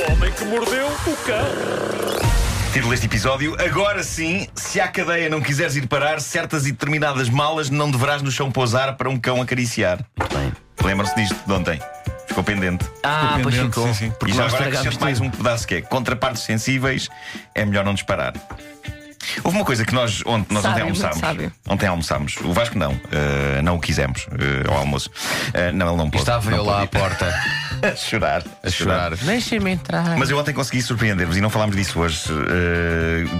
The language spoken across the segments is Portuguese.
O homem que mordeu o cão. Título deste episódio: Agora sim, se à cadeia não quiseres ir parar, certas e determinadas malas não deverás no chão pousar para um cão acariciar. Muito bem. Lembram-se disto de ontem? Ficou pendente. Ah, pois pendente, ficou. sim, sim. E Porque já nós agora acrescento mais um pedaço que é contra partes sensíveis, é melhor não disparar. Houve uma coisa que nós, ontem, nós ontem Sábio, muito almoçámos. sábio. Ontem almoçámos. O Vasco não. eh, não o quisemos eh, ao almoço. Eh, não, ele não pôde. Estava não eu lá à pôde porta a chorar. a chorar. Deixa-me entrar. Mas eu ontem consegui surpreender-vos e não falámos disso hoje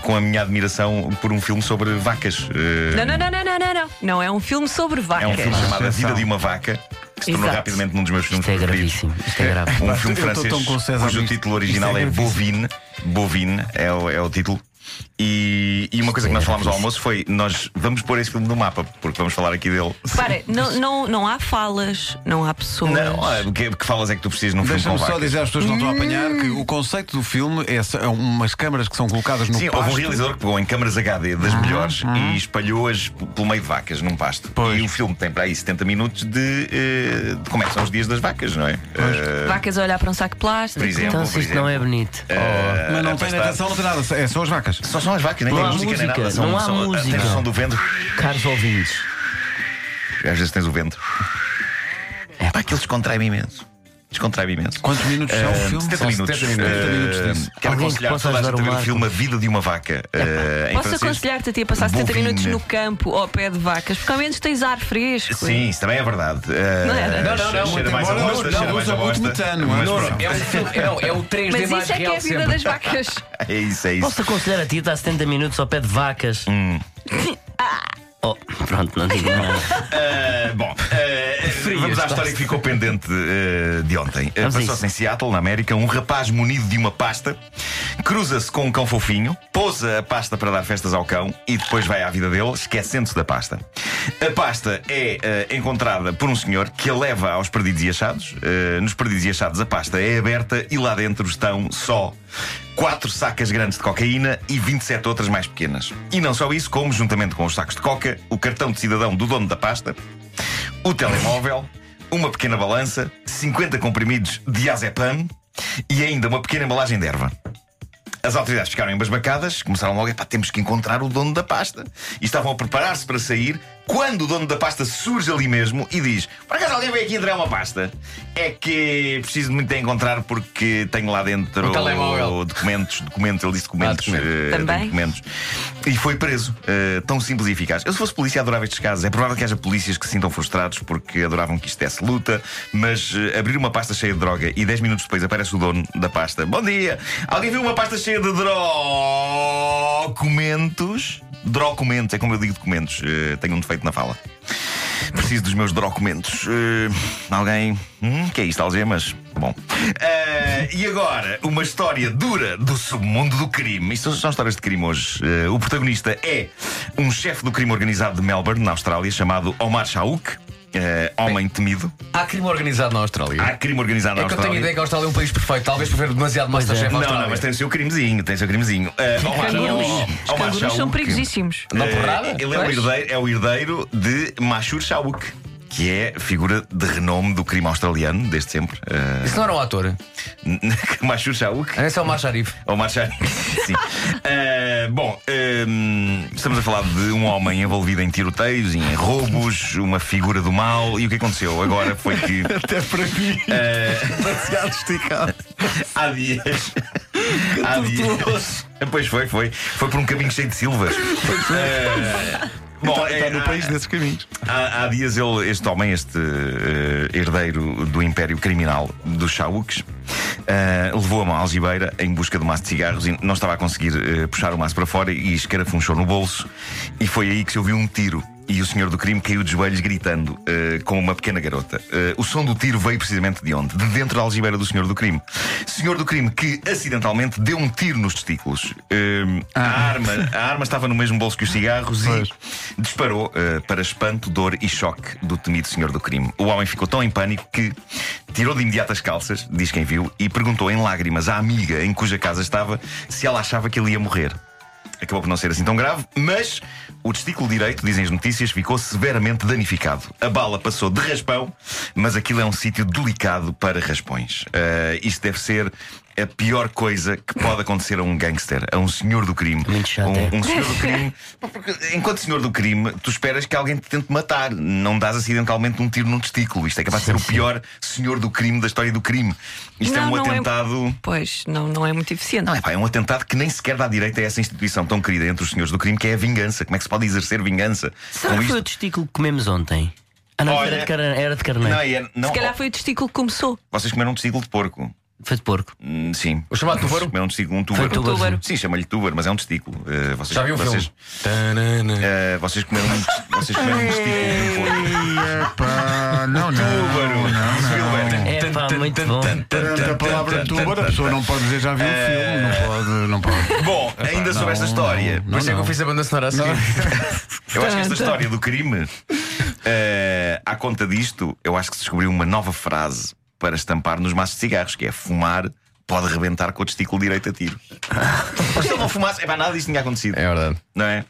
com a minha admiração por um filme sobre vacas. Não, não, não, não, não, não, não. Não é um filme sobre É vacas. um filme chamado A Vida de uma Vaca, que se tornou Exato. rapidamente num dos meus filmes Isto é preferidos. gravíssimo. Isto é grave. Um filme francês cujo título original Isto é é. Bovine. Bovine é o, é o título. E, e uma coisa que nós falámos ao almoço foi: nós vamos pôr esse filme no mapa, porque vamos falar aqui dele. Repara, não, não, não há falas, não há pessoas. Não, ah, que, que falas é que tu precisas num filme com Deixa-me só vacas? dizer às pessoas que não estão a apanhar que o conceito do filme é s- é umas câmaras que são colocadas no Sim, houve um pasto. realizador que pegou em câmaras HD das melhores e espalhou-as p- pelo meio de vacas num pasto. Pois. E o filme tem para aí 70 minutos de, eh, de como é que são os dias das vacas, não é? Eh, Vacas a olhar para um saco de plástico. Por exemplo. Então, se isto não é bonito. eh, Mas não a tem pastar- atenção, não tem nada. É só as vacas. Só são as vacas, nem Não tem há música, nem música, nada. São, não há são, música. Tens o som do vento. Caros ouvintes. Às vezes tens o vento. É pá, aquilo descontrai-me imenso. Descontrai-me imenso. Quantos minutos são o Eh, filme? 70 São minutos. 70 minutos. 70 minutos disso. Quero Alguém aconselhar toda a gente a ver o o filme A Vida de uma Vaca. em Posso aconselhar-te a ti a passar 70 Bovine. minutos no campo ao pé de vacas, porque ao menos tens ar fresco. Sim, isso também é verdade. Eh, Não era? Não, não, não, Cheira mais a Não, bosta, cheira mais a usa muito bosta. metano, mas não. É, um filme, é, o- é o 3D Mas mais isso é que é a vida das vacas. É isso, é isso. Posso aconselhar a ti estar 70 minutos ao pé de vacas? Hum. Oh, pronto, não digo nada. Uh, bom, uh, vamos à história que ficou pendente uh, de ontem. Uh, Passou-se em Seattle, na América, um rapaz munido de uma pasta cruza-se com um cão fofinho, pousa a pasta para dar festas ao cão e depois vai à vida dele, esquecendo-se da pasta. A pasta é uh, encontrada por um senhor que a leva aos perdidos e achados. Nos perdidos e achados, a pasta é aberta e lá dentro estão só quatro sacas grandes de cocaína e 27 outras mais pequenas. E não só isso, como juntamente com os sacos de coca, o cartão de cidadão do dono da pasta, o telemóvel, uma pequena balança, 50 comprimidos de azepam e ainda uma pequena embalagem de erva. As autoridades ficaram embasbacadas, começaram logo, pá, temos que encontrar o dono da pasta. E estavam a preparar-se para sair, quando o dono da pasta surge ali mesmo e diz: Por acaso alguém veio aqui entregar uma pasta? É que preciso muito de encontrar porque tenho lá dentro Um telemóvel. documentos, documentos, ele disse documentos. Ah, documentos. eh, Também? documentos. E foi preso. eh, tão simples e eficaz. Eu, se fosse polícia, adorava estes casos. É provável que haja polícias que se sintam frustrados porque adoravam que isto desse luta, mas eh, abrir uma pasta cheia de droga e 10 minutos depois aparece o dono da pasta. Bom dia! Alguém viu uma pasta cheia de documentos? Documentos, é como eu digo documentos. eh, tenho um defeito na fala. Preciso dos meus documentos. Eh, alguém. Hum, que é isto, algemas? Bom. Eh, e agora, uma história dura do submundo do crime. Isto são histórias de crime hoje. Eh, o protagonista é um chefe do crime organizado de Melbourne, na Austrália, chamado Omar Shauk. Eh, homem temido. Há crime organizado na Austrália. Há crime organizado na é que eu tenho a Austrália. ideia que a Austrália é um país perfeito. Talvez por ver demasiado Masterchef Não, Austrália. não, mas tem o seu crimezinho, tem o seu crimezinho. Eh, Cangurus. Os Omar cangurus são perigosíssimos. Não eh, porrada? Ele é o, herdeiro, é o herdeiro de Mashur Shauk, que é figura de renome do crime australiano, desde sempre. Eh, Isso não era um ator. Mashur Shauk. Esse é o Macharif. Ou marchar. Sim. Eh, bom, ehm, estamos a falar de um homem envolvido em tiroteios, em roubos, uma figura do mal. E o que aconteceu agora foi que Até para mim. eh, Demasiado esticado. há dias. Há dias. Pois foi, foi. Foi por um caminho cheio de silvas. Eh, Bom, Está, é, está no há- país desses caminhos. Há, há dias ele, este homem, este eh, herdeiro do império criminal dos Shauks, eh, levou a uma algibeira em busca um maço de cigarros e não estava a conseguir eh, puxar o maço para fora e escarafunchou no bolso. E foi aí que se ouviu um tiro. E o senhor do crime caiu de joelhos gritando eh, com uma pequena garota. O som do tiro veio precisamente de onde? De dentro da algibeira do senhor do crime. Senhor do crime que acidentalmente deu um tiro nos testículos. Eh, a, arma, a arma estava no mesmo bolso que os cigarros Pois. e disparou para espanto, dor e choque do temido senhor do crime. O homem ficou tão em pânico que tirou de imediato as calças, diz quem viu, e perguntou em lágrimas à amiga em cuja casa estava se ela achava que ele ia morrer. acabou por não ser assim tão grave, mas o testículo direito, dizem as notícias, ficou severamente danificado. A bala passou de raspão, mas aquilo é um sítio delicado para raspões. Uh, isto deve ser a pior coisa que pode acontecer a um gangster, a um senhor do crime. Muito chato, um, é. um senhor do crime. Porque, enquanto senhor do crime, tu esperas que alguém te tente matar. Não dás acidentalmente um tiro num testículo. Isto é capaz de ser Sim, o sim. pior senhor do crime da história do crime. Isto é Não, um não é- atentado. Pois, não, não é muito eficiente. Não, é pá, é um atentado que nem sequer dá direito a essa instituição tão querida entre os senhores do crime, que é a vingança. Como é que se pode exercer vingança Será que foi o testículo que comemos ontem? Ah, não, Olha- era, de carne, era de carneiro. Não, é, não, Se calhar foi o testículo que começou. Vocês comeram um testículo de porco. Foi de porco. Hum, sim. O chamado túbaro? Comeram um testículo, um Foi túbaro. túbaro. túbaro. Sim, chama-lhe túbaro, mas é um testículo. Uh, vocês, Já vi um vocês, filme. Uh, vocês comeram um, vocês comeram um testículo de um porco. Epá, não, não. Túbaro. Não, Spielberg. É pá, muito bom. A palavra túbaro, a pessoa não pode dizer já viu o filme. Não pode, não pode. Bom, ainda sobre esta história. Por isso é que eu fiz a banda sonora a seguir. Eu acho que esta história do crime, eh, à conta disto, eu acho que se descobriu uma nova frase para estampar nos maços de cigarros, que é fumar pode rebentar com o testículo direito a tiro. Mas se ele não fumasse, epá, nada disso tinha acontecido. É verdade. Não é?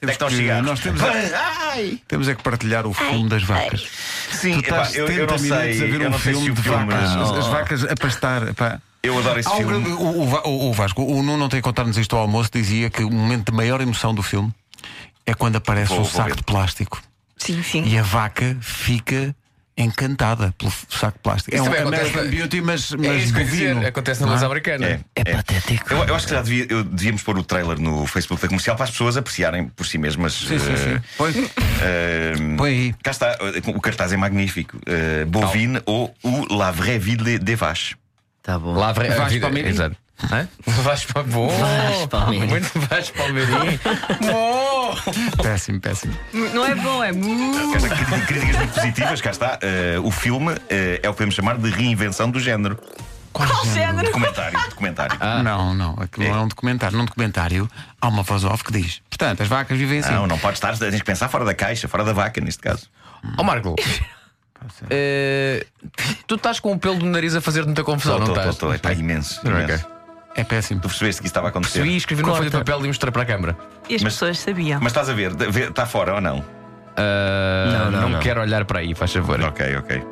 É que que- nós temos- Ai! Temos é que partilhar o fumo das vacas. Sim, Tu epá, estás eu, eu não 70 minutos sei. a ver Eu um não sei se filme o de vacas, as, as vacas a pastar. Eu adoro esse Há filme. o, o o- o Vasco, o Nuno não tem contar-nos isto ao almoço, dizia que o momento de maior emoção do filme é quando aparece Vou- um vou saco ver. de plástico Sim, sim. e a vaca fica encantada pelo saco de plástico. Isso é um acontece American Beauty, mas, É mas isso bovino. dizer. Acontece na é? beleza americana. É, É patético. Eu, eu acho que já devia- eu- devíamos pôr o trailer no Facebook da comercial para as pessoas apreciarem por si mesmas. Sim, sim, eh, sim. Põe, eh, põe aí. Cá está, o cartaz é magnífico. Uh, Bovine ou o La Vraie Vie de, Vache. Tá bom. Lavre a Vais vida. Palmeirim? Exato. Hã? Vais para bom. Vais Palmeirim. Muito vais Palmeirim. Bom. Péssimo, péssimo. Não é bom, é muito. Está, cri- Críticas muito positivas, cá está. Uh, o filme uh, é o que podemos chamar de reinvenção do género. Qual género? Documentário, documentário. Não, não, aquilo não é um documentário. Num documentário há uma voz off que diz: portanto, as vacas vivem assim. Não, não pode estar, tens que pensar fora da caixa, fora da vaca, neste caso. Ó Marco. eh, tu estás com o pelo do nariz a fazer muita confusão, não Estou, estás? estou, estou. É pá, imenso. Ok. É péssimo. Tu percebeste que isso estava a acontecer. Percebi, escrevi numa folha de papel e mostrei para a câmara. E as Mas- pessoas sabiam. Mas estás a ver, está fora ou não? Ah, Não, não, não não. quero olhar para aí, faz favor. Ok, ok.